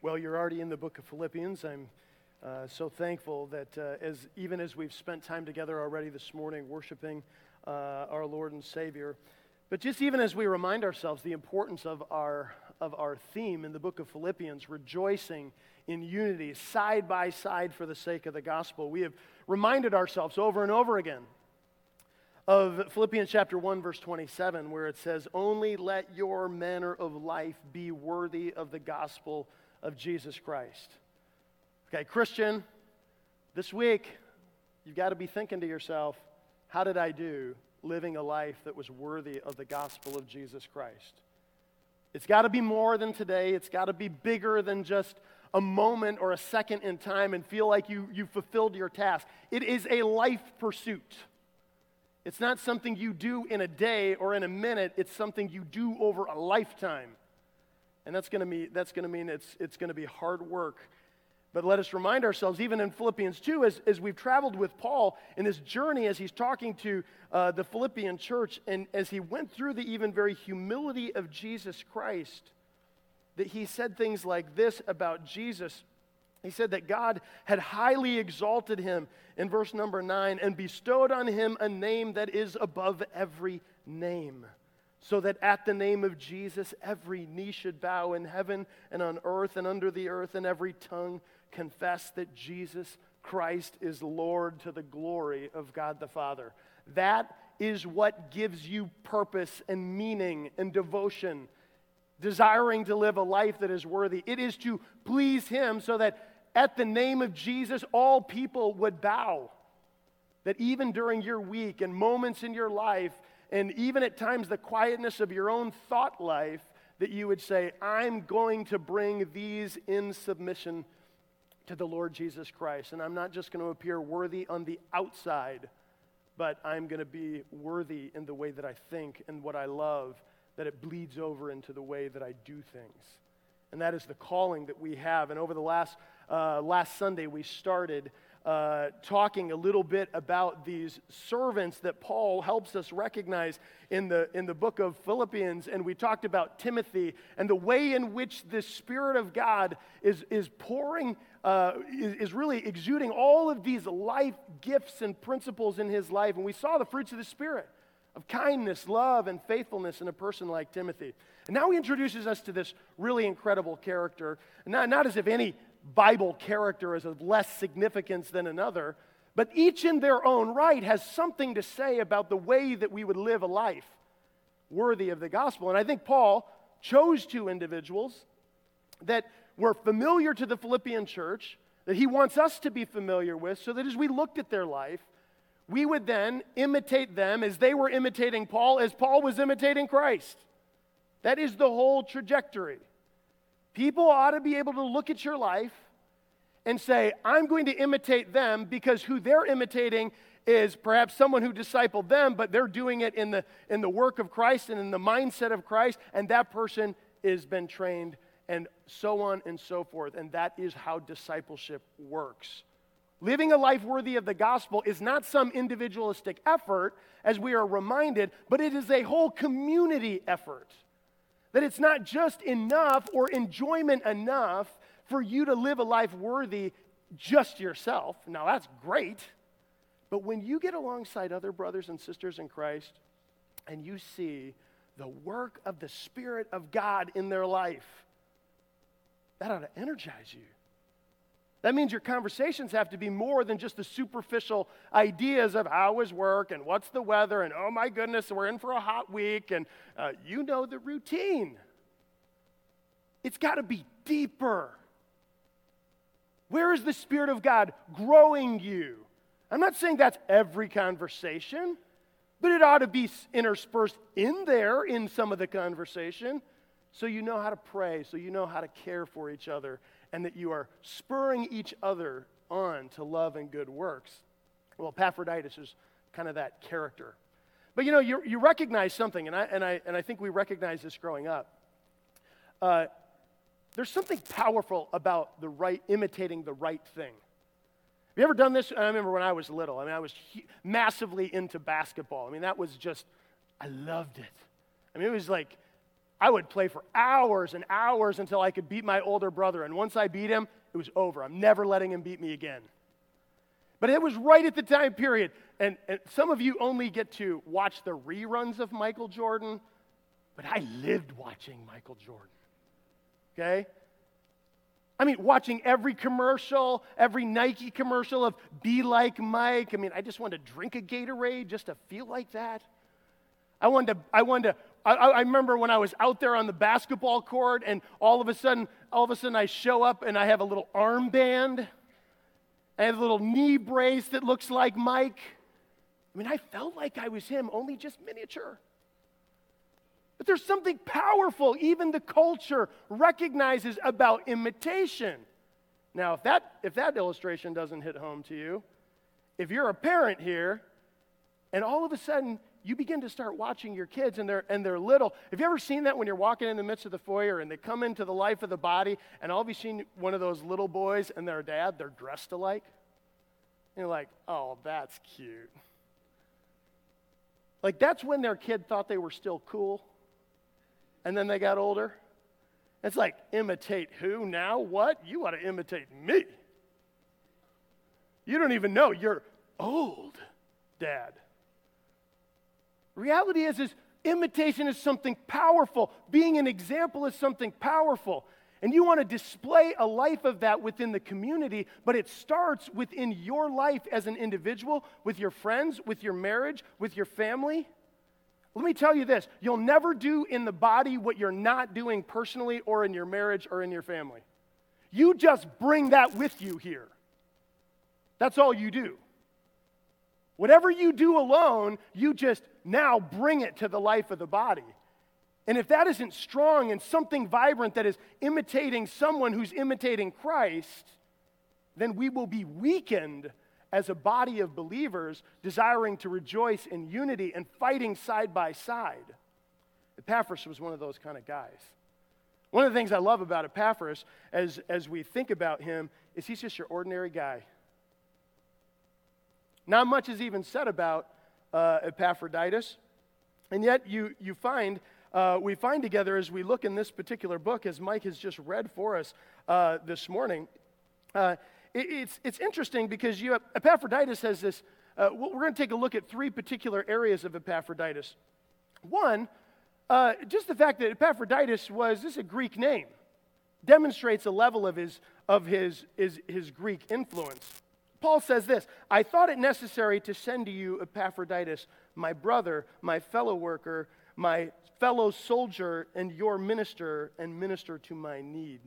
Well, you're already in the book of Philippians. I'm uh, so thankful that uh, as even as we've spent time together already this morning worshiping uh, our Lord and Savior, but just even as we remind ourselves the importance of our of our theme in the book of Philippians, rejoicing in unity, side by side for the sake of the gospel, we have reminded ourselves over and over again of Philippians chapter 1 verse 27 where it says only let your manner of life be worthy of the gospel of Jesus Christ. Okay, Christian, this week, you've got to be thinking to yourself, how did I do living a life that was worthy of the gospel of Jesus Christ? It's got to be more than today. It's got to be bigger than just a moment or a second in time and feel like you, you fulfilled your task. It is a life pursuit. It's not something you do in a day or in a minute, it's something you do over a lifetime. And that's going to mean, that's going to mean it's, it's going to be hard work. But let us remind ourselves, even in Philippians 2, as, as we've traveled with Paul in this journey, as he's talking to uh, the Philippian church, and as he went through the even very humility of Jesus Christ, that he said things like this about Jesus. He said that God had highly exalted him in verse number 9 and bestowed on him a name that is above every name so that at the name of Jesus every knee should bow in heaven and on earth and under the earth, and every tongue confess that Jesus Christ is Lord to the glory of God the Father. That is what gives you purpose and meaning and devotion, desiring to live a life that is worthy. It is to please Him so that at the name of Jesus all people would bow. That even during your week and moments in your life, and even at times the quietness of your own thought life, that you would say, I'm going to bring these in submission to the Lord Jesus Christ. And I'm not just going to appear worthy on the outside, but I'm going to be worthy in the way that I think and what I love, that it bleeds over into the way that I do things. And that is the calling that we have. And over the last, uh, last Sunday, we started uh, talking a little bit about these servants that Paul helps us recognize in the, in the book of Philippians. And we talked about Timothy and the way in which the Spirit of God is, is pouring, uh, is, is really exuding all of these life gifts and principles in his life. And we saw the fruits of the Spirit of kindness, love, and faithfulness in a person like Timothy. And now he introduces us to this really incredible character, not, not as if any Bible character is of less significance than another, but each in their own right has something to say about the way that we would live a life worthy of the gospel. And I think Paul chose two individuals that were familiar to the Philippian church, that he wants us to be familiar with, so that as we looked at their life, we would then imitate them as they were imitating Paul, as Paul was imitating Christ. That is the whole trajectory. People ought to be able to look at your life and say, I'm going to imitate them because who they're imitating is perhaps someone who discipled them, but they're doing it in the, in the work of Christ and in the mindset of Christ, and that person has been trained, and so on and so forth. And that is how discipleship works. Living a life worthy of the gospel is not some individualistic effort, as we are reminded, but it is a whole community effort. That it's not just enough or enjoyment enough for you to live a life worthy just yourself. Now, that's great. But when you get alongside other brothers and sisters in Christ and you see the work of the Spirit of God in their life, that ought to energize you. That means your conversations have to be more than just the superficial ideas of how is work and what's the weather and oh my goodness, we're in for a hot week and uh, you know the routine. It's got to be deeper. Where is the Spirit of God growing you? I'm not saying that's every conversation, but it ought to be interspersed in there in some of the conversation so you know how to pray, so you know how to care for each other, and that you are spurring each other on to love and good works. Well, Epaphroditus is kind of that character. But you know, you, you recognize something, and I, and, I, and I think we recognize this growing up. Uh, there's something powerful about the right, imitating the right thing. Have you ever done this? I remember when I was little. I mean, I was massively into basketball. I mean, that was just, I loved it. I mean, it was like I would play for hours and hours until I could beat my older brother. And once I beat him, it was over. I'm never letting him beat me again. But it was right at the time period. And, and some of you only get to watch the reruns of Michael Jordan, but I lived watching Michael Jordan. Okay? I mean, watching every commercial, every Nike commercial of Be Like Mike. I mean, I just wanted to drink a Gatorade just to feel like that. I wanted to, I wanted to, I, I, remember when I was out there on the basketball court and all of a sudden, all of a sudden I show up and I have a little armband. I have a little knee brace that looks like Mike. I mean, I felt like I was him, only just miniature. But there's something powerful, even the culture recognizes about imitation. Now, if that, if that illustration doesn't hit home to you, if you're a parent here and all of a sudden you begin to start watching your kids and they're, and they're little. Have you ever seen that when you're walking in the midst of the foyer and they come into the life of the body and all of you seen one of those little boys and their dad, they're dressed alike? And you're like, oh, that's cute. Like, that's when their kid thought they were still cool and then they got older. It's like, imitate who now? What? You want to imitate me. You don't even know you're old, Dad. Reality is, is imitation is something powerful. Being an example is something powerful. And you want to display a life of that within the community, but it starts within your life as an individual, with your friends, with your marriage, with your family. Let me tell you this you'll never do in the body what you're not doing personally or in your marriage or in your family. You just bring that with you here. That's all you do. Whatever you do alone, you just now bring it to the life of the body. And if that isn't strong and something vibrant that is imitating someone who's imitating Christ, then we will be weakened as a body of believers desiring to rejoice in unity and fighting side by side. Epaphras was one of those kind of guys. One of the things I love about Epaphras as, as we think about him is he's just your ordinary guy. Not much is even said about uh, Epaphroditus. And yet, you, you find, uh, we find together as we look in this particular book, as Mike has just read for us uh, this morning, uh, it, it's, it's interesting because you have, Epaphroditus has this. Uh, we're going to take a look at three particular areas of Epaphroditus. One, uh, just the fact that Epaphroditus was, this is a Greek name, demonstrates a level of his, of his, his, his Greek influence. Paul says this I thought it necessary to send to you Epaphroditus, my brother, my fellow worker, my fellow soldier, and your minister, and minister to my need.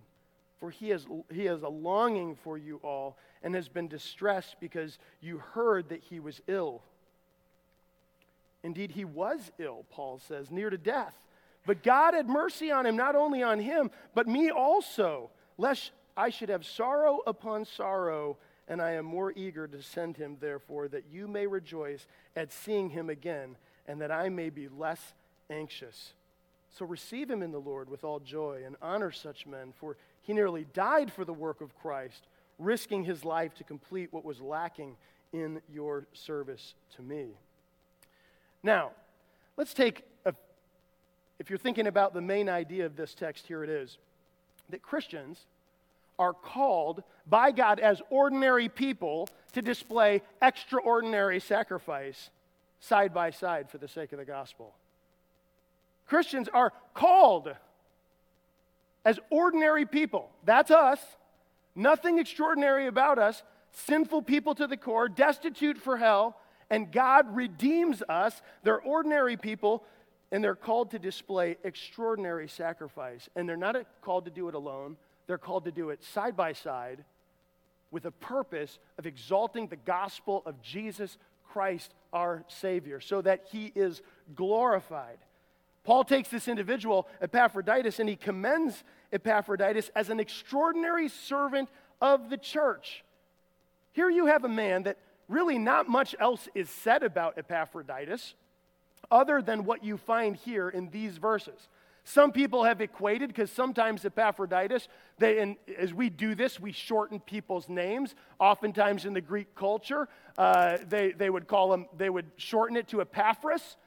For he has, he has a longing for you all and has been distressed because you heard that he was ill. Indeed, he was ill, Paul says, near to death. But God had mercy on him, not only on him, but me also, lest I should have sorrow upon sorrow and I am more eager to send him, therefore, that you may rejoice at seeing him again, and that I may be less anxious. So receive him in the Lord with all joy and honor such men, for he nearly died for the work of Christ, risking his life to complete what was lacking in your service to me. Now, let's take a, if you're thinking about the main idea of this text, here it is that Christians are called by God as ordinary people to display extraordinary sacrifice side by side for the sake of the gospel. Christians are called as ordinary people. That's us. Nothing extraordinary about us. Sinful people to the core, destitute for hell, and God redeems us. They're ordinary people, and they're called to display extraordinary sacrifice. And they're not called to do it alone, they're called to do it side by side with a purpose of exalting the gospel of Jesus Christ, our Savior, so that he is glorified. Paul takes this individual, Epaphroditus, and he commends Epaphroditus as an extraordinary servant of the church. Here you have a man that really not much else is said about Epaphroditus other than what you find here in these verses. Some people have equated, because sometimes Epaphroditus, they, and as we do this, we shorten people's names. Oftentimes in the Greek culture, uh, they, they would call them, they would shorten it to Epaphras.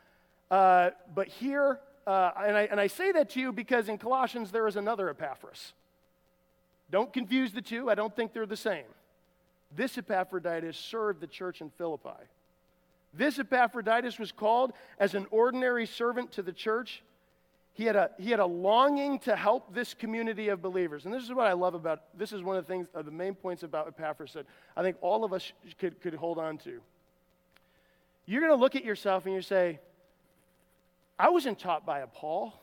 Uh, but here, uh, and, I, and I say that to you because in Colossians there is another Epaphras. Don't confuse the two, I don't think they're the same. This Epaphroditus served the church in Philippi. This Epaphroditus was called as an ordinary servant to the church. He had, a, he had a longing to help this community of believers. And this is what I love about this is one of the things, uh, the main points about Epaphras that I think all of us could, could hold on to. You're going to look at yourself and you say, I wasn't taught by a Paul.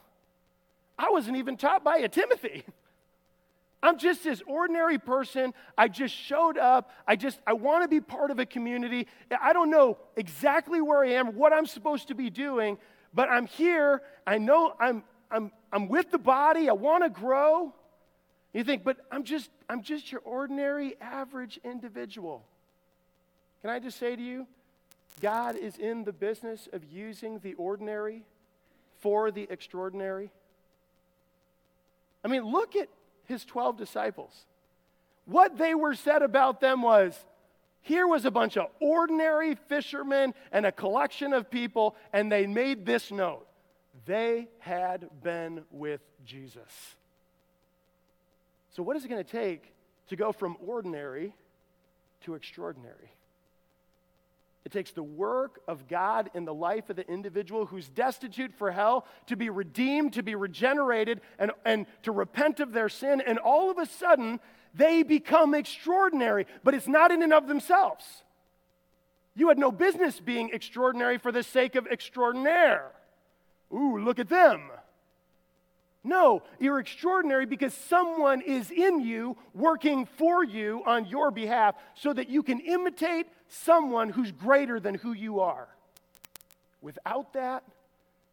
I wasn't even taught by a Timothy. I'm just this ordinary person. I just showed up. I just, I want to be part of a community. I don't know exactly where I am, what I'm supposed to be doing, but I'm here. I know I'm, I'm, I'm with the body. I want to grow. You think, but I'm just, I'm just your ordinary, average individual. Can I just say to you, God is in the business of using the ordinary for the extraordinary. I mean, look at his 12 disciples. What they were said about them was here was a bunch of ordinary fishermen and a collection of people, and they made this note they had been with Jesus. So, what is it going to take to go from ordinary to extraordinary? It takes the work of God in the life of the individual who's destitute for hell to be redeemed, to be regenerated, and, and to repent of their sin. And all of a sudden, they become extraordinary. But it's not in and of themselves. You had no business being extraordinary for the sake of extraordinaire. Ooh, look at them. No, you're extraordinary because someone is in you working for you on your behalf so that you can imitate someone who's greater than who you are. Without that,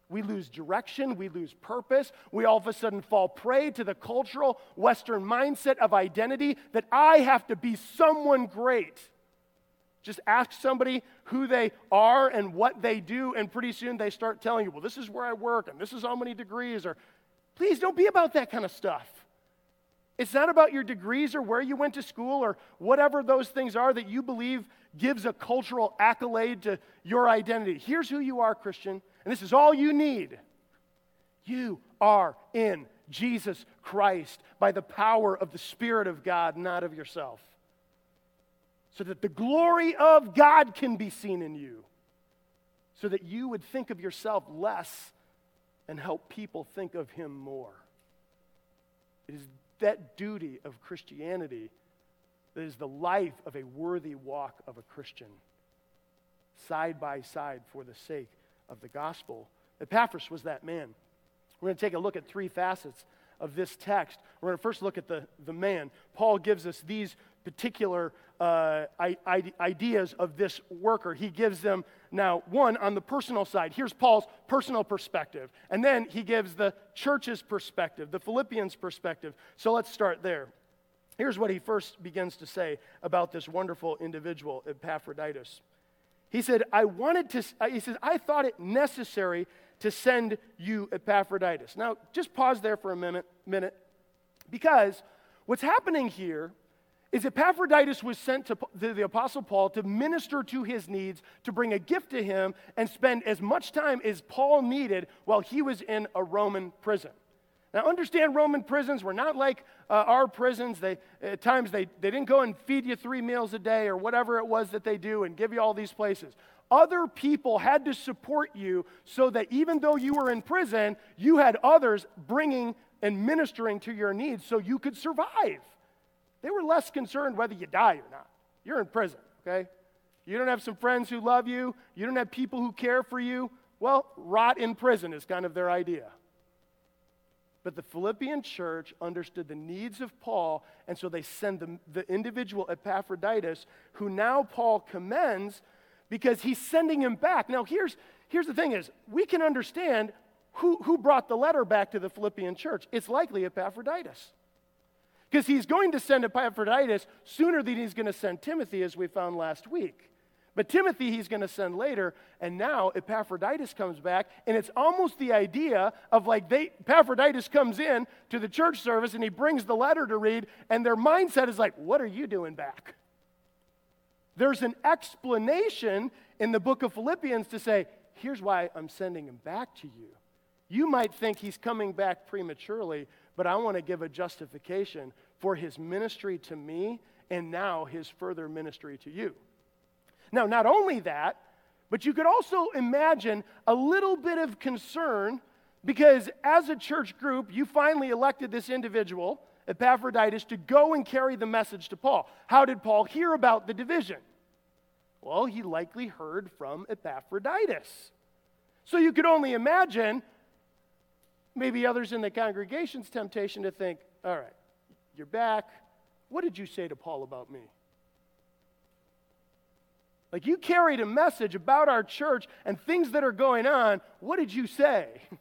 we lose direction, we lose purpose, we all of a sudden fall prey to the cultural Western mindset of identity that I have to be someone great. Just ask somebody who they are and what they do, and pretty soon they start telling you, well, this is where I work, and this is how many degrees, or Please don't be about that kind of stuff. It's not about your degrees or where you went to school or whatever those things are that you believe gives a cultural accolade to your identity. Here's who you are, Christian, and this is all you need. You are in Jesus Christ by the power of the Spirit of God, not of yourself. So that the glory of God can be seen in you. So that you would think of yourself less and help people think of him more. It is that duty of Christianity that is the life of a worthy walk of a Christian, side by side for the sake of the gospel. Epaphras was that man. We're going to take a look at three facets of this text. We're going to first look at the, the man. Paul gives us these particular uh, ideas of this worker. He gives them now, one, on the personal side. Here's Paul's personal perspective. And then he gives the church's perspective, the Philippians' perspective. So let's start there. Here's what he first begins to say about this wonderful individual, Epaphroditus. He said, I wanted to, uh, he says, I thought it necessary to send you Epaphroditus. Now, just pause there for a minute, minute because what's happening here is Epaphroditus was sent to the, the, Apostle Paul to minister to his needs, to bring a gift to him, and spend as much time as Paul needed while he was in a Roman prison. Now, understand Roman prisons were not like uh, our prisons. They, at times, they, they didn't go and feed you three meals a day or whatever it was that they do and give you all these places. Other people had to support you so that even though you were in prison, you had others bringing and ministering to your needs so you could survive. They were less concerned whether you die or not. You're in prison, okay? You don't have some friends who love you, you don't have people who care for you. Well, rot in prison is kind of their idea. But the Philippian church understood the needs of Paul, and so they send the, the individual Epaphroditus, who now Paul commends because he's sending him back. Now, here's, here's the thing is, we can understand who, who brought the letter back to the Philippian church. It's likely Epaphroditus. Because he's going to send Epaphroditus sooner than he's going to send Timothy, as we found last week. But Timothy he's going to send later, and now Epaphroditus comes back, and it's almost the idea of like they Epaphroditus comes in to the church service and he brings the letter to read, and their mindset is like, What are you doing back? There's an explanation in the book of Philippians to say, Here's why I'm sending him back to you. You might think he's coming back prematurely, but I want to give a justification for his ministry to me and now his further ministry to you. Now, not only that, but you could also imagine a little bit of concern because as a church group, you finally elected this individual, Epaphroditus, to go and carry the message to Paul. How did Paul hear about the division? Well, he likely heard from Epaphroditus. So you could only imagine maybe others in the congregation's temptation to think, all right, you're back. What did you say to Paul about me? Like you carried a message about our church and things that are going on. What did you say?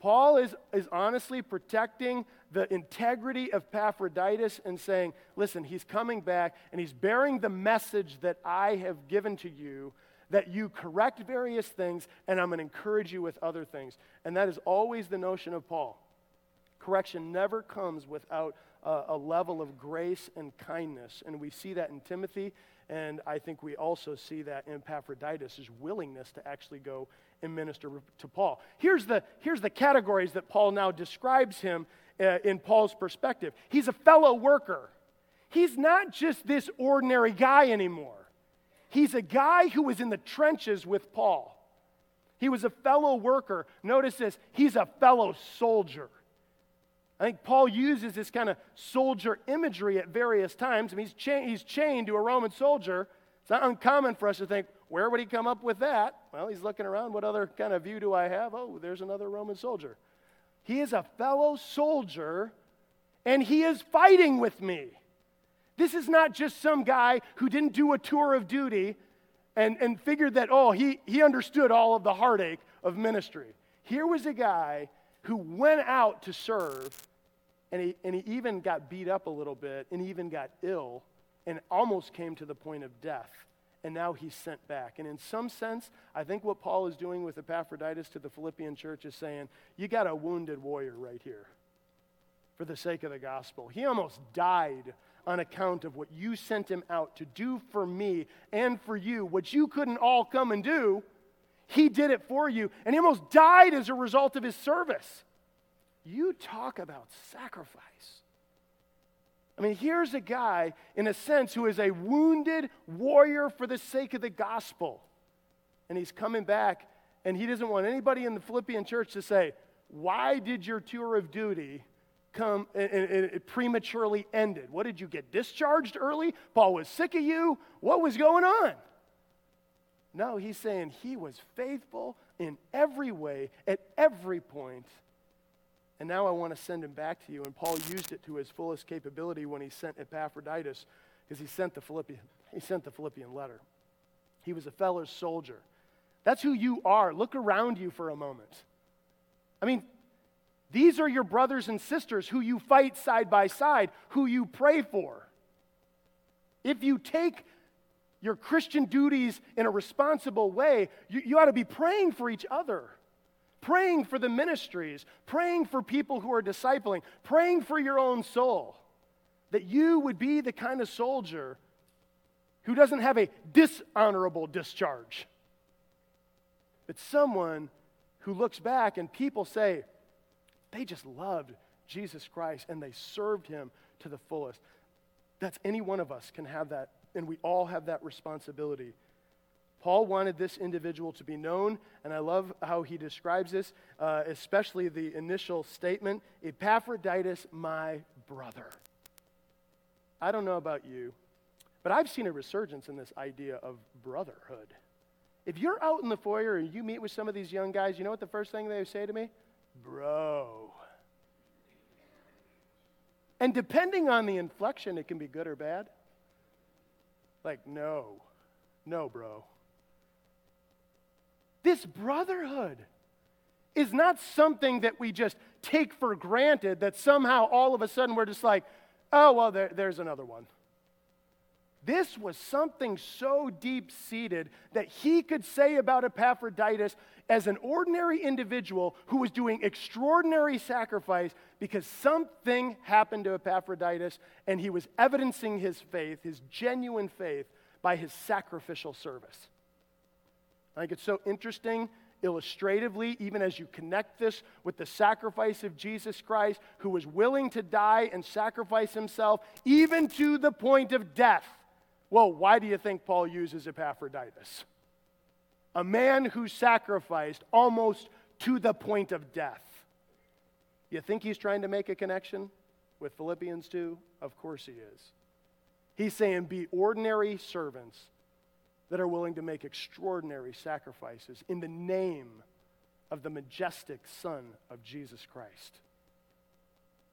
Paul is, is honestly protecting the integrity of Epaphroditus and saying, listen, he's coming back and he's bearing the message that I have given to you that you correct various things and I'm going to encourage you with other things. And that is always the notion of Paul. Correction never comes without a, a level of grace and kindness. And we see that in Timothy, and I think we also see that in Epaphroditus' willingness to actually go and minister to Paul. Here's the, here's the categories that Paul now describes him uh, in Paul's perspective. He's a fellow worker. He's not just this ordinary guy anymore. He's a guy who was in the trenches with Paul. He was a fellow worker. Notice this, he's a fellow soldier. I think Paul uses this kind of soldier imagery at various times. I mean, he's, cha- he's chained to a Roman soldier. It's not uncommon for us to think, where would he come up with that? Well, he's looking around. What other kind of view do I have? Oh, there's another Roman soldier. He is a fellow soldier, and he is fighting with me. This is not just some guy who didn't do a tour of duty and, and figured that, oh, he, he understood all of the heartache of ministry. Here was a guy who went out to serve, and he, and he even got beat up a little bit, and even got ill, and almost came to the point of death and now he's sent back. And in some sense, I think what Paul is doing with Epaphroditus to the Philippian church is saying, You got a wounded warrior right here for the sake of the gospel. He almost died on account of what you sent him out to do for me and for you, what you couldn't all come and do. He did it for you, and he almost died as a result of his service. You talk about sacrifice. I mean, here's a guy, in a sense, who is a wounded warrior for the sake of the gospel. And he's coming back, and he doesn't want anybody in the Philippian church to say, Why did your tour of duty come and, it prematurely ended? What did you get discharged early? Paul was sick of you? What was going on? No, he's saying he was faithful in every way, at every point, and now I want to send him back to you. And Paul used it to his fullest capability when he sent Epaphroditus, because he sent the Philippian, he sent the Philippian letter. He was a fellow soldier. That's who you are. Look around you for a moment. I mean, these are your brothers and sisters who you fight side by side, who you pray for. If you take your Christian duties in a responsible way, you, you ought to be praying for each other praying for the ministries, praying for people who are discipling, praying for your own soul, that you would be the kind of soldier who doesn't have a dishonorable discharge, but someone who looks back and people say, they just loved Jesus Christ and they served him to the fullest. That's any one of us can have that, and we all have that responsibility Paul wanted this individual to be known, and I love how he describes this, uh, especially the initial statement Epaphroditus, my brother. I don't know about you, but I've seen a resurgence in this idea of brotherhood. If you're out in the foyer and you meet with some of these young guys, you know what the first thing they say to me? Bro. And depending on the inflection, it can be good or bad. Like, no, no, bro. This brotherhood is not something that we just take for granted, that somehow all of a sudden we're just like, oh, well, there, there's another one. This was something so deep seated that he could say about Epaphroditus as an ordinary individual who was doing extraordinary sacrifice because something happened to Epaphroditus and he was evidencing his faith, his genuine faith, by his sacrificial service. I think it's so interesting illustratively, even as you connect this with the sacrifice of Jesus Christ, who was willing to die and sacrifice himself, even to the point of death. Well, why do you think Paul uses Epaphroditus? A man who sacrificed almost to the point of death. You think he's trying to make a connection with Philippians 2? Of course he is. He's saying, be ordinary servants that are willing to make extraordinary sacrifices in the name of the majestic Son of Jesus Christ.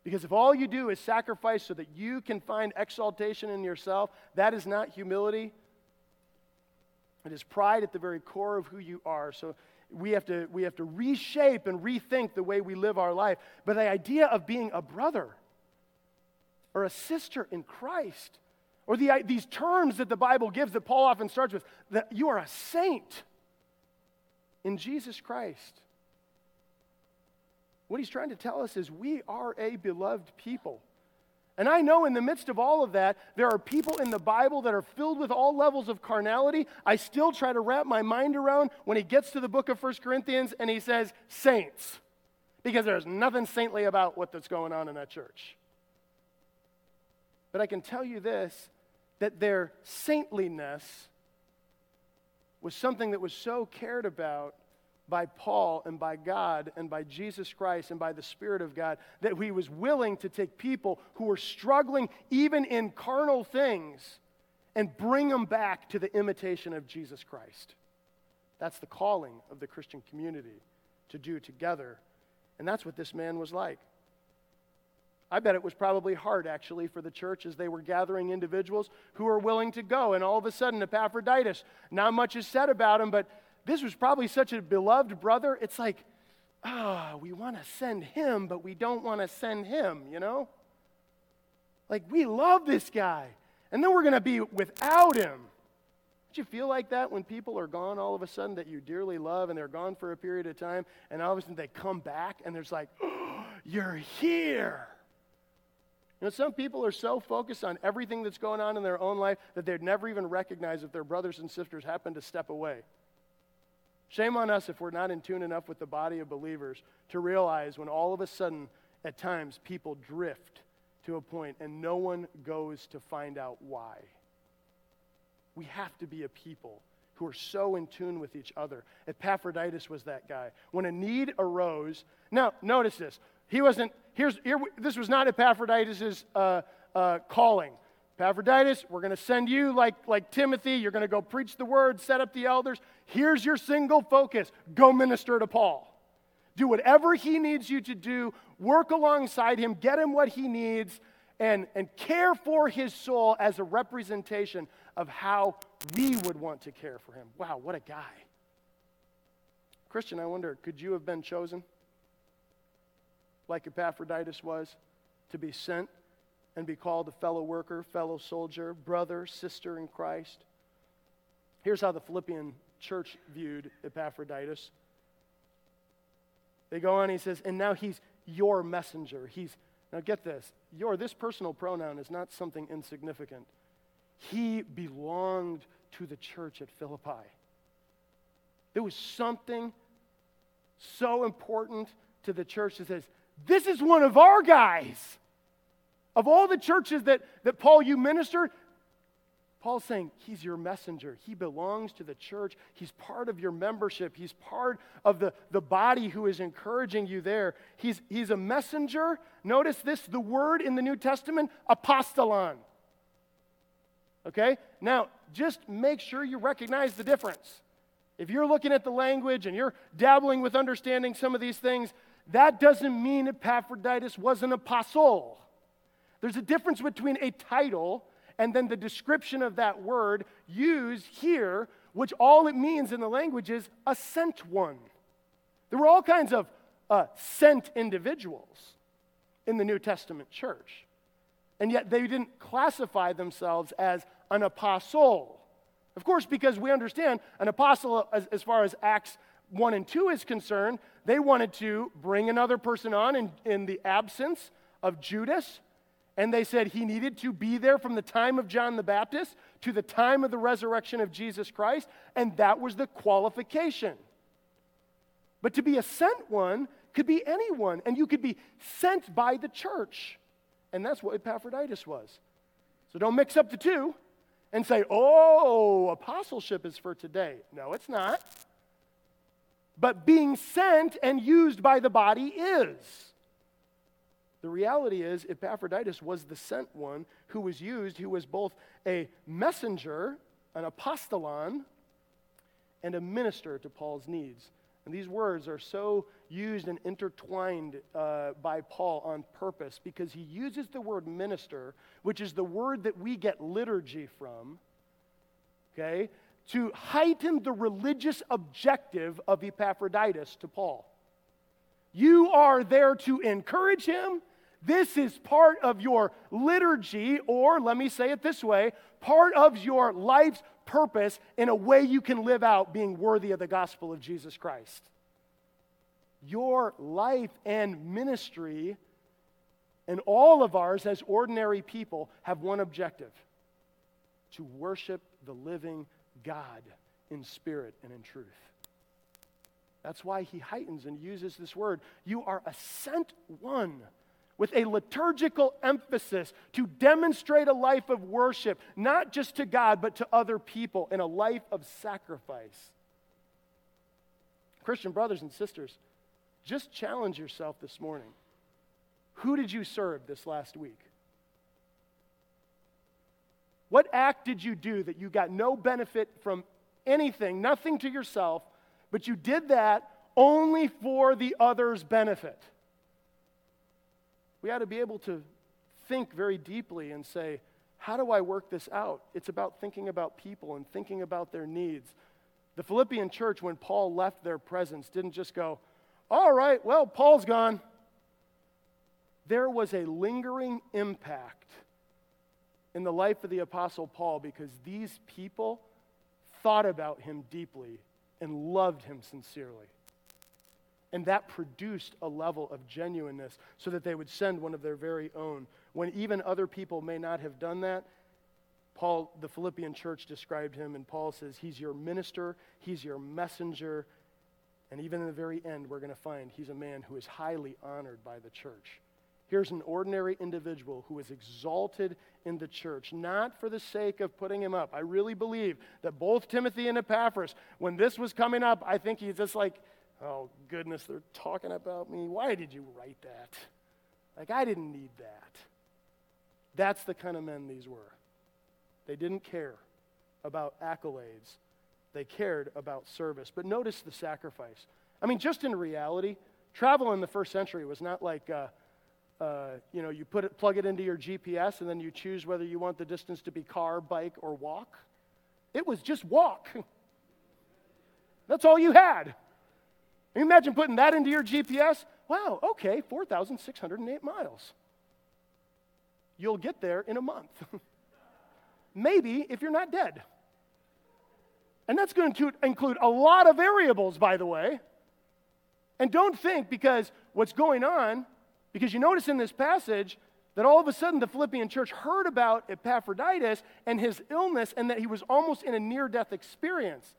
Because if all you do is sacrifice so that you can find exaltation in yourself, that is not humility. It is pride at the very core of who you are. So we have to, we have to reshape and rethink the way we live our life. But the idea of being a brother or a sister in Christ or the, these terms that the Bible gives that Paul often starts with that you are a saint in Jesus Christ. What he's trying to tell us is we are a beloved people. And I know in the midst of all of that, there are people in the Bible that are filled with all levels of carnality. I still try to wrap my mind around when he gets to the book of 1 Corinthians and he says, saints, because there's nothing saintly about what that's going on in that church. But I can tell you this that their saintliness was something that was so cared about by Paul and by God and by Jesus Christ and by the Spirit of God that he was willing to take people who were struggling even in carnal things and bring them back to the imitation of Jesus Christ. That's the calling of the Christian community to do together. And that's what this man was like. I bet it was probably hard, actually, for the church as they were gathering individuals who were willing to go. And all of a sudden, Epaphroditus, not much is said about him, but this was probably such a beloved brother. It's like, ah, oh, we want to send him, but we don't want to send him, you know? Like, we love this guy, and then we're going to be without him. Don't you feel like that when people are gone all of a sudden that you dearly love and they're gone for a period of time, and all of a sudden they come back and there's like, oh, you're here. You know, some people are so focused on everything that's going on in their own life that they'd never even recognize if their brothers and sisters happen to step away. Shame on us if we're not in tune enough with the body of believers to realize when all of a sudden, at times, people drift to a point and no one goes to find out why. We have to be a people who are so in tune with each other. Epaphroditus was that guy. When a need arose, now notice this. He wasn't, here's, here, this was not Epaphroditus' uh, uh, calling. Epaphroditus, we're going to send you like, like Timothy. You're going to go preach the word, set up the elders. Here's your single focus go minister to Paul. Do whatever he needs you to do, work alongside him, get him what he needs, and, and care for his soul as a representation of how we would want to care for him. Wow, what a guy. Christian, I wonder, could you have been chosen? Like Epaphroditus was, to be sent and be called a fellow worker, fellow soldier, brother, sister in Christ. Here's how the Philippian church viewed Epaphroditus. They go on, he says, and now he's your messenger. He's, now get this, your, this personal pronoun is not something insignificant. He belonged to the church at Philippi. There was something so important to the church that says, this is one of our guys. Of all the churches that, that Paul, you ministered, Paul's saying he's your messenger. He belongs to the church. He's part of your membership. He's part of the, the body who is encouraging you there. He's, he's a messenger. Notice this the word in the New Testament, apostolon. Okay? Now, just make sure you recognize the difference. If you're looking at the language and you're dabbling with understanding some of these things, that doesn't mean Epaphroditus was an apostle. There's a difference between a title and then the description of that word used here, which all it means in the language is a sent one. There were all kinds of uh, sent individuals in the New Testament church, and yet they didn't classify themselves as an apostle. Of course, because we understand an apostle, as, as far as Acts 1 and 2 is concerned, they wanted to bring another person on in, in the absence of Judas. And they said he needed to be there from the time of John the Baptist to the time of the resurrection of Jesus Christ. And that was the qualification. But to be a sent one could be anyone, and you could be sent by the church. And that's what Epaphroditus was. So don't mix up the two and say, oh, apostleship is for today. No, it's not. But being sent and used by the body is. The reality is, Epaphroditus was the sent one who was used, who was both a messenger, an apostolon, and a minister to Paul's needs. And these words are so used and intertwined uh, by Paul on purpose because he uses the word minister, which is the word that we get liturgy from, okay, to heighten the religious objective of Epaphroditus to Paul. You are there to encourage him. This is part of your liturgy, or let me say it this way part of your life's purpose in a way you can live out being worthy of the gospel of Jesus Christ. Your life and ministry and all of ours as ordinary people have one objective to worship the living God in spirit and in truth. That's why he heightens and uses this word. You are a sent one with a liturgical emphasis to demonstrate a life of worship, not just to God, but to other people in a life of sacrifice. Christian brothers and sisters, just challenge yourself this morning. Who did you serve this last week? What act did you do that you got no benefit from anything, nothing to yourself, but you did that only for the other's benefit? We ought to be able to think very deeply and say, how do I work this out? It's about thinking about people and thinking about their needs. The Philippian church, when Paul left their presence, didn't just go, all right, well, Paul's gone. There was a lingering impact in the life of the Apostle Paul because these people thought about him deeply and loved him sincerely. And that produced a level of genuineness so that they would send one of their very own. When even other people may not have done that, Paul, the Philippian church described him, and Paul says, He's your minister, He's your messenger. And even in the very end, we're going to find he's a man who is highly honored by the church. Here's an ordinary individual who is exalted in the church, not for the sake of putting him up. I really believe that both Timothy and Epaphras, when this was coming up, I think he's just like, oh, goodness, they're talking about me. Why did you write that? Like, I didn't need that. That's the kind of men these were. They didn't care about accolades, they cared about service. But notice the sacrifice. I mean, just in reality, travel in the first century was not like, uh, uh, you know, you put it, plug it into your GPS and then you choose whether you want the distance to be car, bike, or walk. It was just walk. That's all you had. Can you imagine putting that into your GPS? Wow, okay, 4,608 miles. You'll get there in a month. Maybe if you're not dead. And that's going to include a lot of variables, by the way. And don't think because what's going on, because you notice in this passage that all of a sudden the Philippian church heard about Epaphroditus and his illness and that he was almost in a near death experience.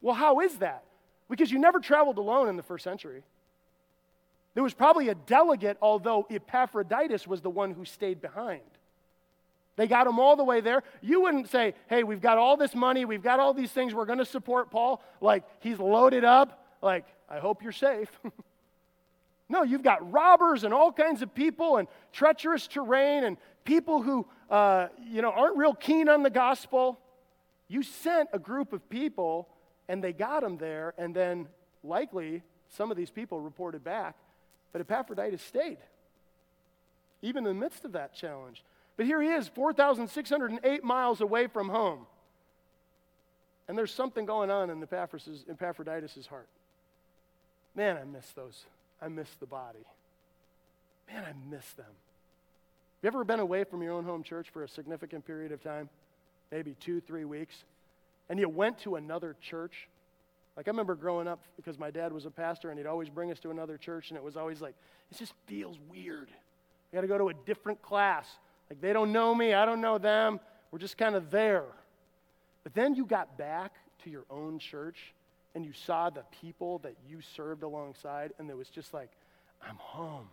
Well, how is that? Because you never traveled alone in the first century. There was probably a delegate, although Epaphroditus was the one who stayed behind. They got him all the way there. You wouldn't say, hey, we've got all this money, we've got all these things, we're going to support Paul. Like, he's loaded up. Like, I hope you're safe. no, you've got robbers and all kinds of people and treacherous terrain and people who, uh, you know, aren't real keen on the gospel. You sent a group of people and they got him there, and then likely some of these people reported back, but Epaphroditus stayed, even in the midst of that challenge. But here he is, 4,608 miles away from home. And there's something going on in Epaphroditus' heart. Man, I miss those. I miss the body. Man, I miss them. Have you ever been away from your own home church for a significant period of time? Maybe two, three weeks? and you went to another church. Like I remember growing up because my dad was a pastor and he'd always bring us to another church and it was always like, it just feels weird. I got to go to a different class. Like they don't know me, I don't know them. We're just kind of there. But then you got back to your own church and you saw the people that you served alongside, and it was just like, I'm home.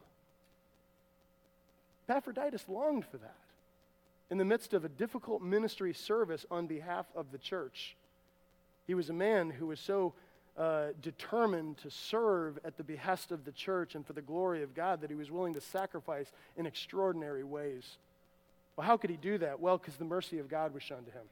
Epaphroditus longed for that in the midst of a difficult ministry service on behalf of the church. He was a man who was so uh, determined to serve at the behest of the church and for the glory of God that he was willing to sacrifice in extraordinary ways. Well, how could he do that? Well, because the mercy of God was shown to him.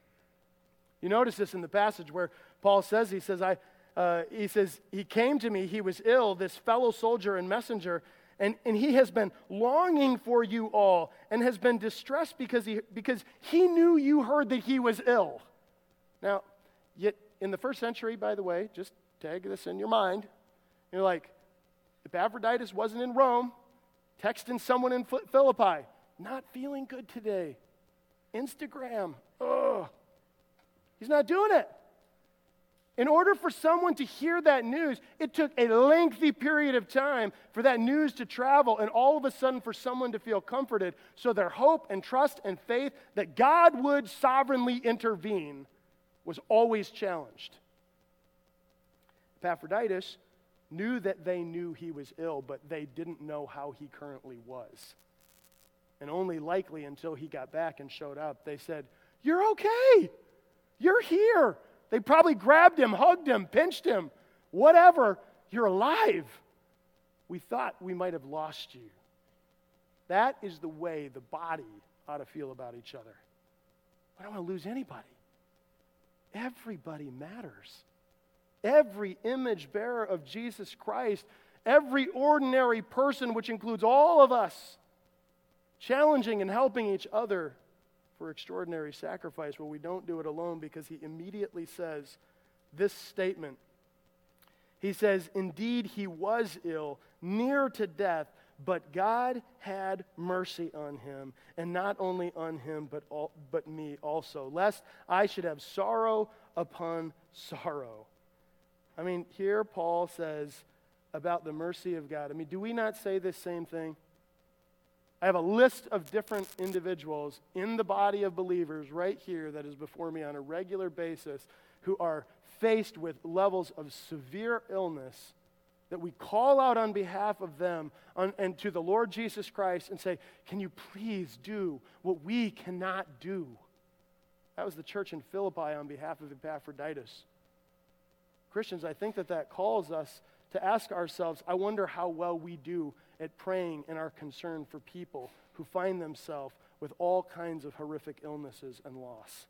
You notice this in the passage where Paul says, he says, I, uh, he says, he came to me, he was ill, this fellow soldier and messenger, and, and he has been longing for you all and has been distressed because he, because he knew you heard that he was ill. Now, yet in the first century, by the way, just tag this in your mind. You're like, Epaphroditus wasn't in Rome, texting someone in Philippi, not feeling good today. Instagram, ugh. He's not doing it. In order for someone to hear that news, it took a lengthy period of time for that news to travel and all of a sudden for someone to feel comforted. So their hope and trust and faith that God would sovereignly intervene was always challenged. Epaphroditus knew that they knew he was ill, but they didn't know how he currently was. And only likely until he got back and showed up, they said, You're okay. You're here. They probably grabbed him, hugged him, pinched him, whatever. You're alive. We thought we might have lost you. That is the way the body ought to feel about each other. I don't want to lose anybody. Everybody matters. Every image bearer of Jesus Christ, every ordinary person, which includes all of us, challenging and helping each other for extraordinary sacrifice. Well, we don't do it alone because he immediately says this statement. He says, Indeed, he was ill, near to death, but God had mercy on him, and not only on him, but, all, but me also, lest I should have sorrow upon sorrow. I mean, here Paul says about the mercy of God. I mean, do we not say this same thing? I have a list of different individuals in the body of believers right here that is before me on a regular basis who are faced with levels of severe illness that we call out on behalf of them on, and to the Lord Jesus Christ and say, Can you please do what we cannot do? That was the church in Philippi on behalf of Epaphroditus. Christians, I think that that calls us to ask ourselves, I wonder how well we do at praying and our concern for people who find themselves with all kinds of horrific illnesses and loss.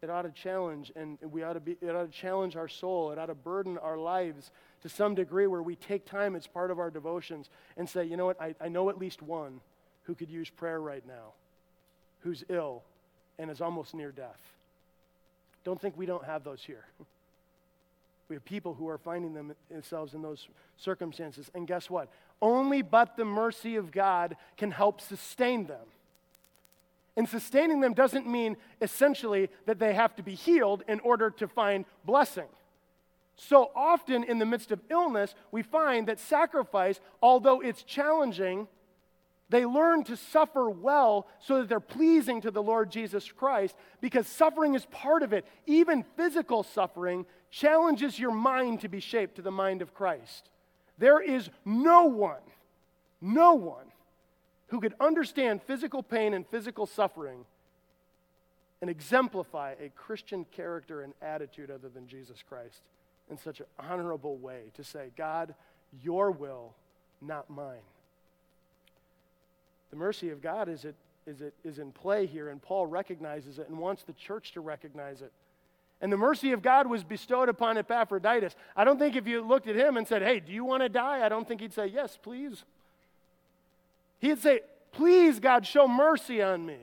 It ought to challenge, and we ought to be, it ought to challenge our soul. It ought to burden our lives to some degree where we take time as part of our devotions and say, you know what, I, I know at least one who could use prayer right now, who's ill and is almost near death. Don't think we don't have those here. We have people who are finding themselves in those circumstances. And guess what? Only but the mercy of God can help sustain them. And sustaining them doesn't mean essentially that they have to be healed in order to find blessing. So often in the midst of illness, we find that sacrifice, although it's challenging, they learn to suffer well so that they're pleasing to the Lord Jesus Christ because suffering is part of it. Even physical suffering challenges your mind to be shaped to the mind of Christ. There is no one, no one who could understand physical pain and physical suffering and exemplify a Christian character and attitude other than Jesus Christ in such an honorable way to say, God, your will, not mine. The mercy of God is, it, is, it, is in play here, and Paul recognizes it and wants the church to recognize it. And the mercy of God was bestowed upon Epaphroditus. I don't think if you looked at him and said, Hey, do you want to die? I don't think he'd say, Yes, please. He'd say, Please, God, show mercy on me.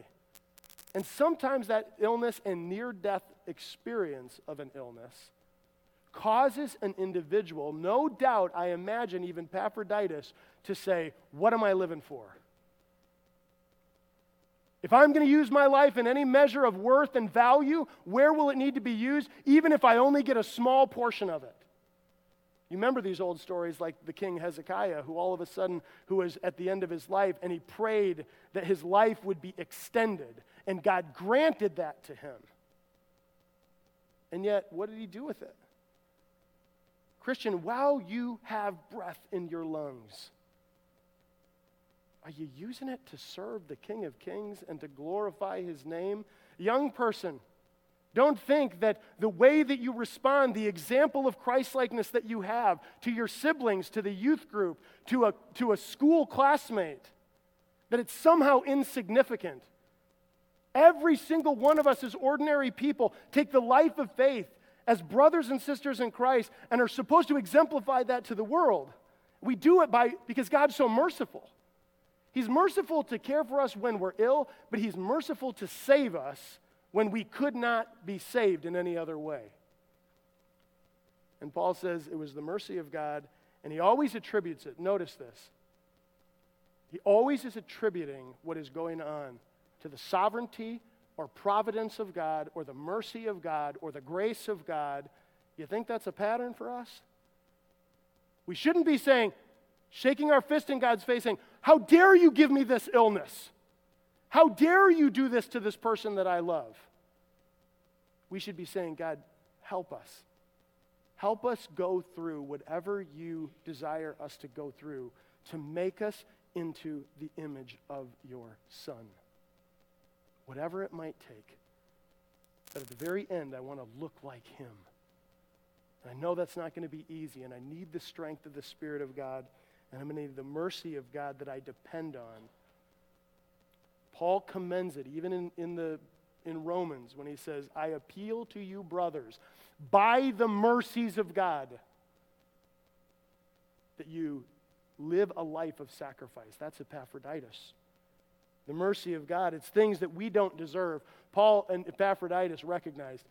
And sometimes that illness and near death experience of an illness causes an individual, no doubt, I imagine even Epaphroditus, to say, What am I living for? If I'm going to use my life in any measure of worth and value, where will it need to be used, even if I only get a small portion of it? You remember these old stories like the king Hezekiah, who all of a sudden, who was at the end of his life, and he prayed that his life would be extended, and God granted that to him. And yet, what did he do with it? Christian, while you have breath in your lungs, are you using it to serve the King of Kings and to glorify his name? Young person, don't think that the way that you respond, the example of Christlikeness that you have to your siblings, to the youth group, to a, to a school classmate, that it's somehow insignificant. Every single one of us as ordinary people take the life of faith as brothers and sisters in Christ and are supposed to exemplify that to the world. We do it by because God's so merciful. He's merciful to care for us when we're ill, but He's merciful to save us when we could not be saved in any other way. And Paul says it was the mercy of God, and he always attributes it. Notice this. He always is attributing what is going on to the sovereignty or providence of God or the mercy of God or the grace of God. You think that's a pattern for us? We shouldn't be saying, shaking our fist in God's face, saying, How dare you give me this illness? How dare you do this to this person that I love? We should be saying, God, help us. Help us go through whatever you desire us to go through to make us into the image of your Son. Whatever it might take. But at the very end, I want to look like Him. And I know that's not going to be easy, and I need the strength of the Spirit of God and I'm going to need the mercy of God that I depend on. Paul commends it even in, in, the, in Romans when he says, I appeal to you, brothers, by the mercies of God, that you live a life of sacrifice. That's Epaphroditus. The mercy of God, it's things that we don't deserve. Paul and Epaphroditus recognized,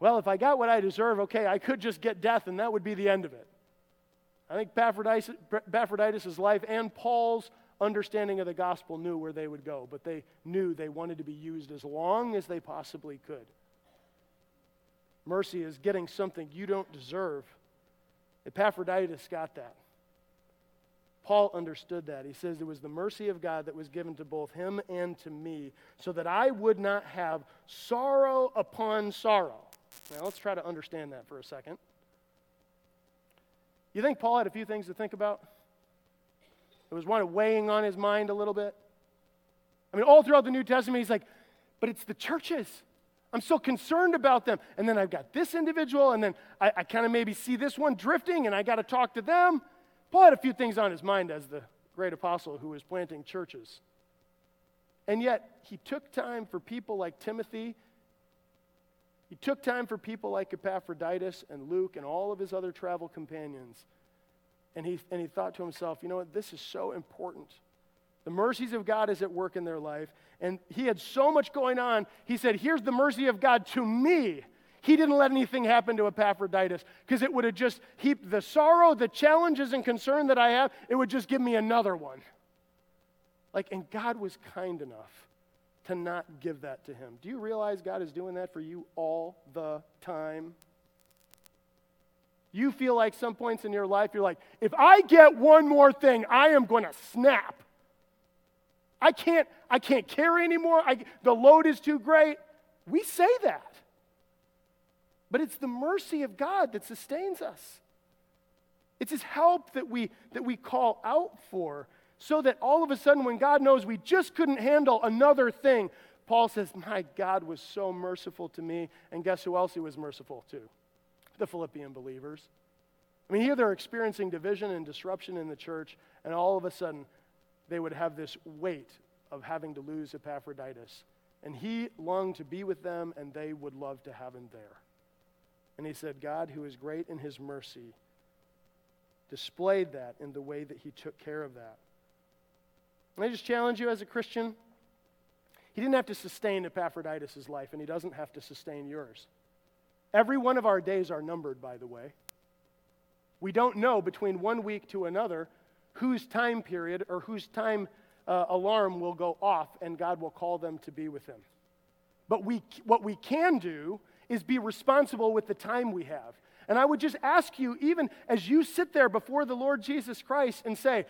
well, if I got what I deserve, okay, I could just get death and that would be the end of it. I think Epaphroditus' life and Paul's understanding of the gospel knew where they would go, but they knew they wanted to be used as long as they possibly could. Mercy is getting something you don't deserve. Epaphroditus got that. Paul understood that. He says it was the mercy of God that was given to both him and to me, so that I would not have sorrow upon sorrow. Now, let's try to understand that for a second. You think Paul had a few things to think about? It was one of weighing on his mind a little bit. I mean, all throughout the New Testament, he's like, but it's the churches. I'm so concerned about them. And then I've got this individual, and then I, I kind of maybe see this one drifting, and I got to talk to them. Paul had a few things on his mind as the great apostle who was planting churches. And yet, he took time for people like Timothy he took time for people like Epaphroditus and Luke and all of his other travel companions. And he, and he thought to himself, you know what, this is so important. The mercies of God is at work in their life. And he had so much going on. He said, Here's the mercy of God to me. He didn't let anything happen to Epaphroditus because it would have just heaped the sorrow, the challenges, and concern that I have, it would just give me another one. Like, and God was kind enough to not give that to him. Do you realize God is doing that for you all the time? You feel like some points in your life, you're like, if I get one more thing, I am going to snap. I can't, I can't carry anymore. I, the load is too great. We say that. But it's the mercy of God that sustains us. It's his help that we, that we call out for so that all of a sudden, when God knows we just couldn't handle another thing, Paul says, My God was so merciful to me. And guess who else he was merciful to? The Philippian believers. I mean, here they're experiencing division and disruption in the church, and all of a sudden, they would have this weight of having to lose Epaphroditus. And he longed to be with them, and they would love to have him there. And he said, God, who is great in his mercy, displayed that in the way that he took care of that. I just challenge you as a Christian. He didn't have to sustain Epaphroditus' life, and he doesn't have to sustain yours. Every one of our days are numbered, by the way. We don't know between one week to another whose time period or whose time uh, alarm will go off, and God will call them to be with Him. But we, what we can do is be responsible with the time we have. And I would just ask you, even as you sit there before the Lord Jesus Christ and say,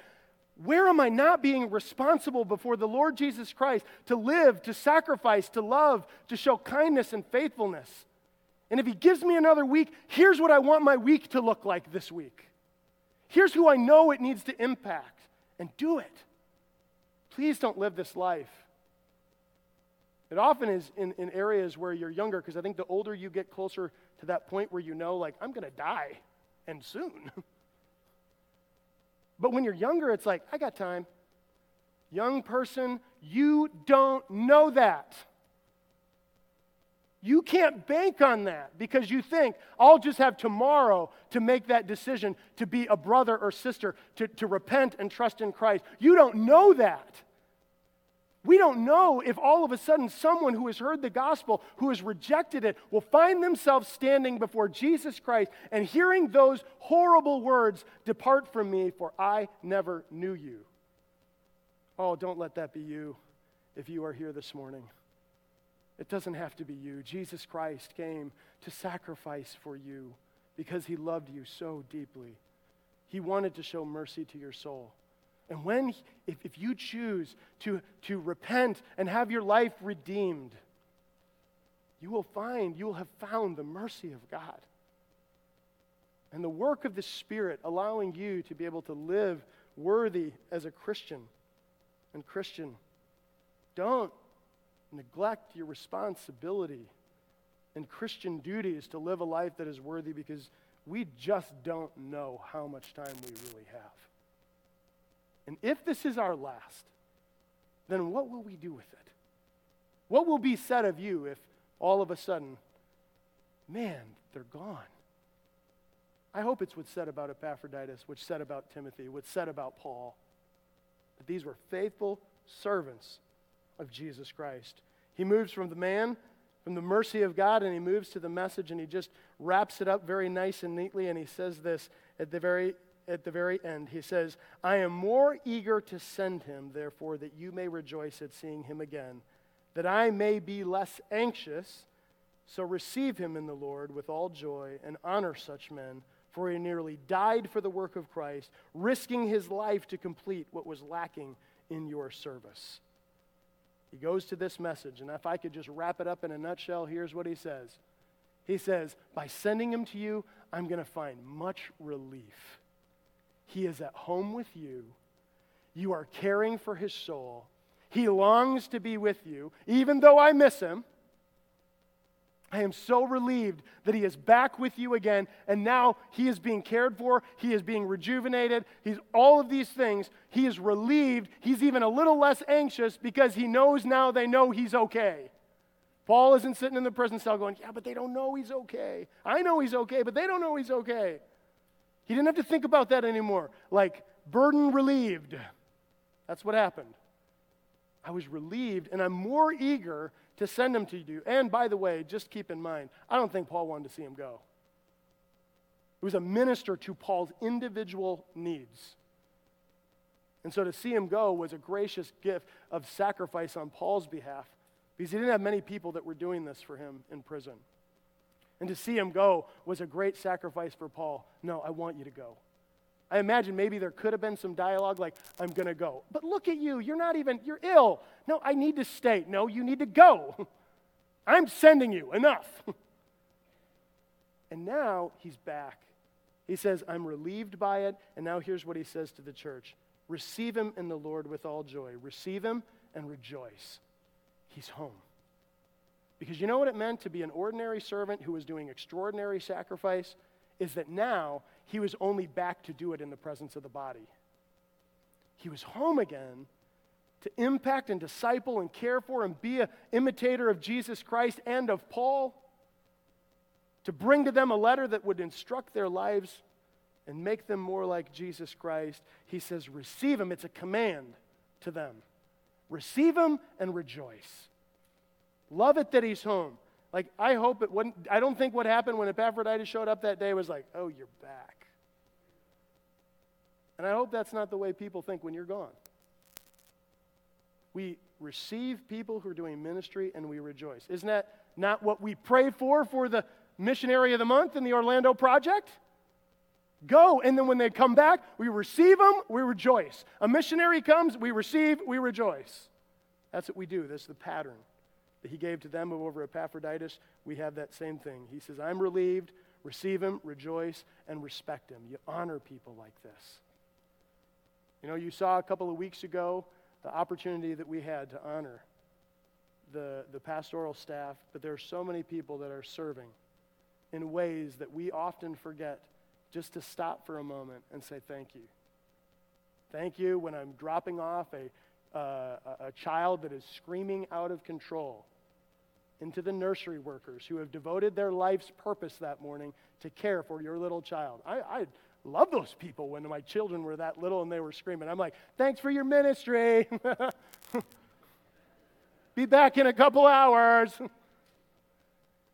where am I not being responsible before the Lord Jesus Christ to live, to sacrifice, to love, to show kindness and faithfulness? And if He gives me another week, here's what I want my week to look like this week. Here's who I know it needs to impact, and do it. Please don't live this life. It often is in, in areas where you're younger, because I think the older you get closer to that point where you know, like, I'm going to die, and soon. but when you're younger, it's like, I got time. Young person, you don't know that. You can't bank on that because you think, I'll just have tomorrow to make that decision to be a brother or sister, to, to repent and trust in Christ. You don't know that. We don't know if all of a sudden someone who has heard the gospel, who has rejected it, will find themselves standing before Jesus Christ and hearing those horrible words Depart from me, for I never knew you. Oh, don't let that be you if you are here this morning. It doesn't have to be you. Jesus Christ came to sacrifice for you because he loved you so deeply. He wanted to show mercy to your soul. And when, if, if you choose to, to repent and have your life redeemed, you will find, you will have found the mercy of God. And the work of the Spirit allowing you to be able to live worthy as a Christian. And Christian, don't neglect your responsibility and Christian duties to live a life that is worthy because we just don't know how much time we really have. And if this is our last, then what will we do with it? What will be said of you if all of a sudden, man, they're gone? I hope it's what's said about Epaphroditus, what's said about Timothy, what's said about Paul. That these were faithful servants of Jesus Christ. He moves from the man, from the mercy of God, and he moves to the message, and he just wraps it up very nice and neatly, and he says this at the very at the very end. He says, I am more eager to send him, therefore, that you may rejoice at seeing him again, that I may be less anxious. So receive him in the Lord with all joy and honor such men, for he nearly died for the work of Christ, risking his life to complete what was lacking in your service. He goes to this message, and if I could just wrap it up in a nutshell, here's what he says. He says, By sending him to you, I'm going to find much relief he is at home with you. You are caring for his soul. He longs to be with you, even though I miss him. I am so relieved that he is back with you again, and now he is being cared for. He is being rejuvenated. He's all of these things. He is relieved. He's even a little less anxious because he knows now they know he's okay. Paul isn't sitting in the prison cell going, Yeah, but they don't know he's okay. I know he's okay, but they don't know he's okay. He didn't have to think about that anymore. Like, burden relieved. That's what happened. I was relieved, and I'm more eager to send him to you. And by the way, just keep in mind, I don't think Paul wanted to see him go. It was a minister to Paul's individual needs. And so to see him go was a gracious gift of sacrifice on Paul's behalf because he didn't have many people that were doing this for him in prison. And to see him go was a great sacrifice for Paul. No, I want you to go. I imagine maybe there could have been some dialogue like, I'm going to go. But look at you. You're not even, you're ill. No, I need to stay. No, you need to go. I'm sending you. Enough. and now he's back. He says, I'm relieved by it. And now here's what he says to the church Receive him in the Lord with all joy. Receive him and rejoice. He's home. Because you know what it meant to be an ordinary servant who was doing extraordinary sacrifice? Is that now he was only back to do it in the presence of the body. He was home again to impact and disciple and care for and be an imitator of Jesus Christ and of Paul, to bring to them a letter that would instruct their lives and make them more like Jesus Christ. He says, Receive him. It's a command to them. Receive him and rejoice. Love it that he's home. Like, I hope it wouldn't, I don't think what happened when Epaphroditus showed up that day was like, oh, you're back. And I hope that's not the way people think when you're gone. We receive people who are doing ministry and we rejoice. Isn't that not what we pray for for the missionary of the month in the Orlando project? Go, and then when they come back, we receive them, we rejoice. A missionary comes, we receive, we rejoice. That's what we do. That's the pattern that he gave to them over Epaphroditus, we have that same thing. He says, I'm relieved, receive him, rejoice, and respect him. You honor people like this. You know, you saw a couple of weeks ago the opportunity that we had to honor the, the pastoral staff, but there are so many people that are serving in ways that we often forget just to stop for a moment and say thank you. Thank you when I'm dropping off a, uh, a child that is screaming out of control into the nursery workers who have devoted their life's purpose that morning to care for your little child. I, I love those people when my children were that little and they were screaming. I'm like, thanks for your ministry. Be back in a couple hours.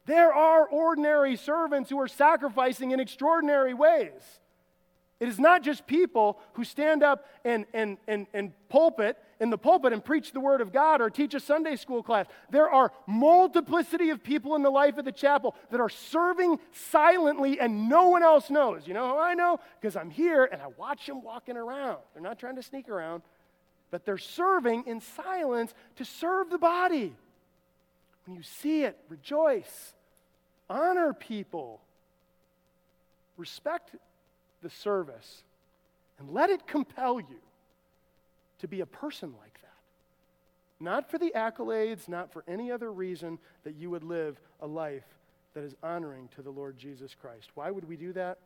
There are ordinary servants who are sacrificing in extraordinary ways. It is not just people who stand up and, and, and, and pulpit in the pulpit and preach the word of God or teach a Sunday school class. There are multiplicity of people in the life of the chapel that are serving silently and no one else knows. You know how I know? Because I'm here and I watch them walking around. They're not trying to sneak around, but they're serving in silence to serve the body. When you see it, rejoice, honor people, respect the service, and let it compel you to be a person like that. Not for the accolades, not for any other reason that you would live a life that is honoring to the Lord Jesus Christ. Why would we do that?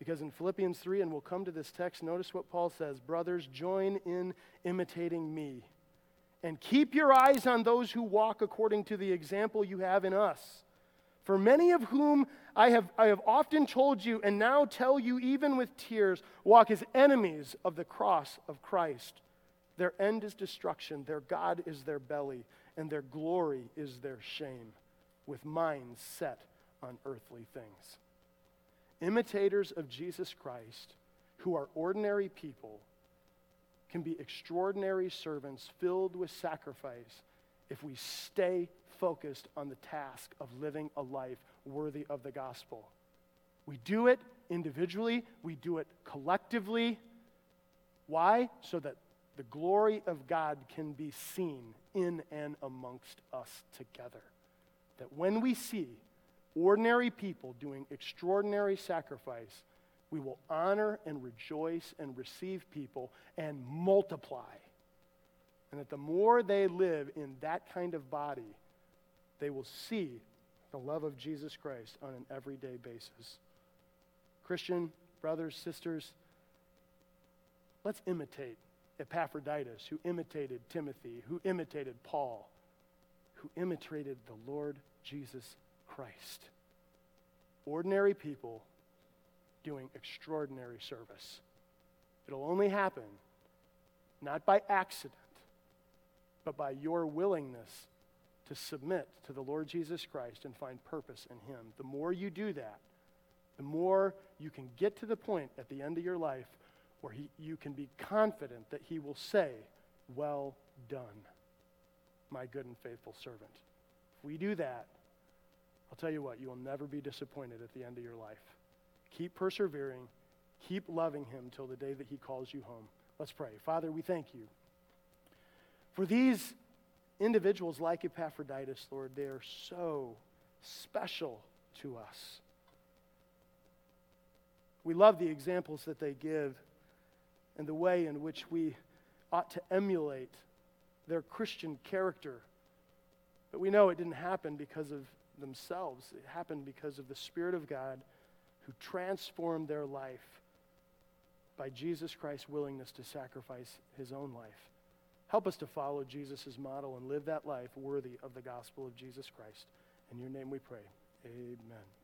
Because in Philippians 3, and we'll come to this text, notice what Paul says Brothers, join in imitating me. And keep your eyes on those who walk according to the example you have in us. For many of whom I have, I have often told you, and now tell you even with tears, walk as enemies of the cross of Christ. Their end is destruction, their God is their belly, and their glory is their shame, with minds set on earthly things. Imitators of Jesus Christ, who are ordinary people, can be extraordinary servants filled with sacrifice if we stay focused on the task of living a life worthy of the gospel. We do it individually, we do it collectively. Why? So that the glory of God can be seen in and amongst us together. That when we see ordinary people doing extraordinary sacrifice, we will honor and rejoice and receive people and multiply. And that the more they live in that kind of body, they will see the love of Jesus Christ on an everyday basis. Christian brothers, sisters, let's imitate Epaphroditus, who imitated Timothy, who imitated Paul, who imitated the Lord Jesus Christ. Ordinary people doing extraordinary service. It'll only happen not by accident, but by your willingness to submit to the Lord Jesus Christ and find purpose in Him. The more you do that, the more you can get to the point at the end of your life where he, you can be confident that He will say, Well done, my good and faithful servant. If we do that, I'll tell you what, you will never be disappointed at the end of your life. Keep persevering, keep loving Him till the day that He calls you home. Let's pray. Father, we thank you for these individuals like Epaphroditus, Lord, they are so special to us. We love the examples that they give and the way in which we ought to emulate their Christian character. But we know it didn't happen because of themselves, it happened because of the Spirit of God who transformed their life by Jesus Christ's willingness to sacrifice his own life. Help us to follow Jesus' model and live that life worthy of the gospel of Jesus Christ. In your name we pray. Amen.